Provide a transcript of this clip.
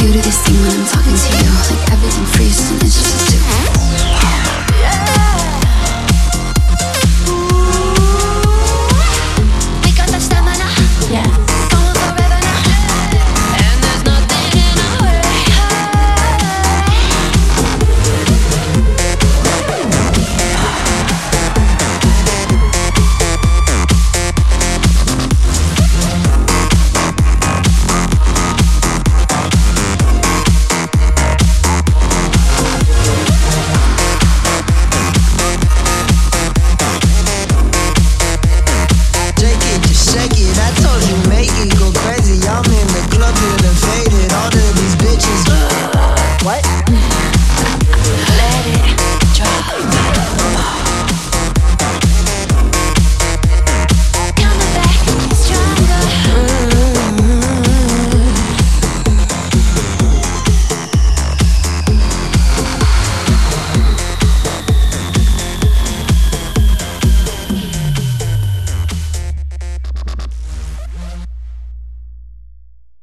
You do this thing when I'm talking to you. Like everything freezes and it's just a two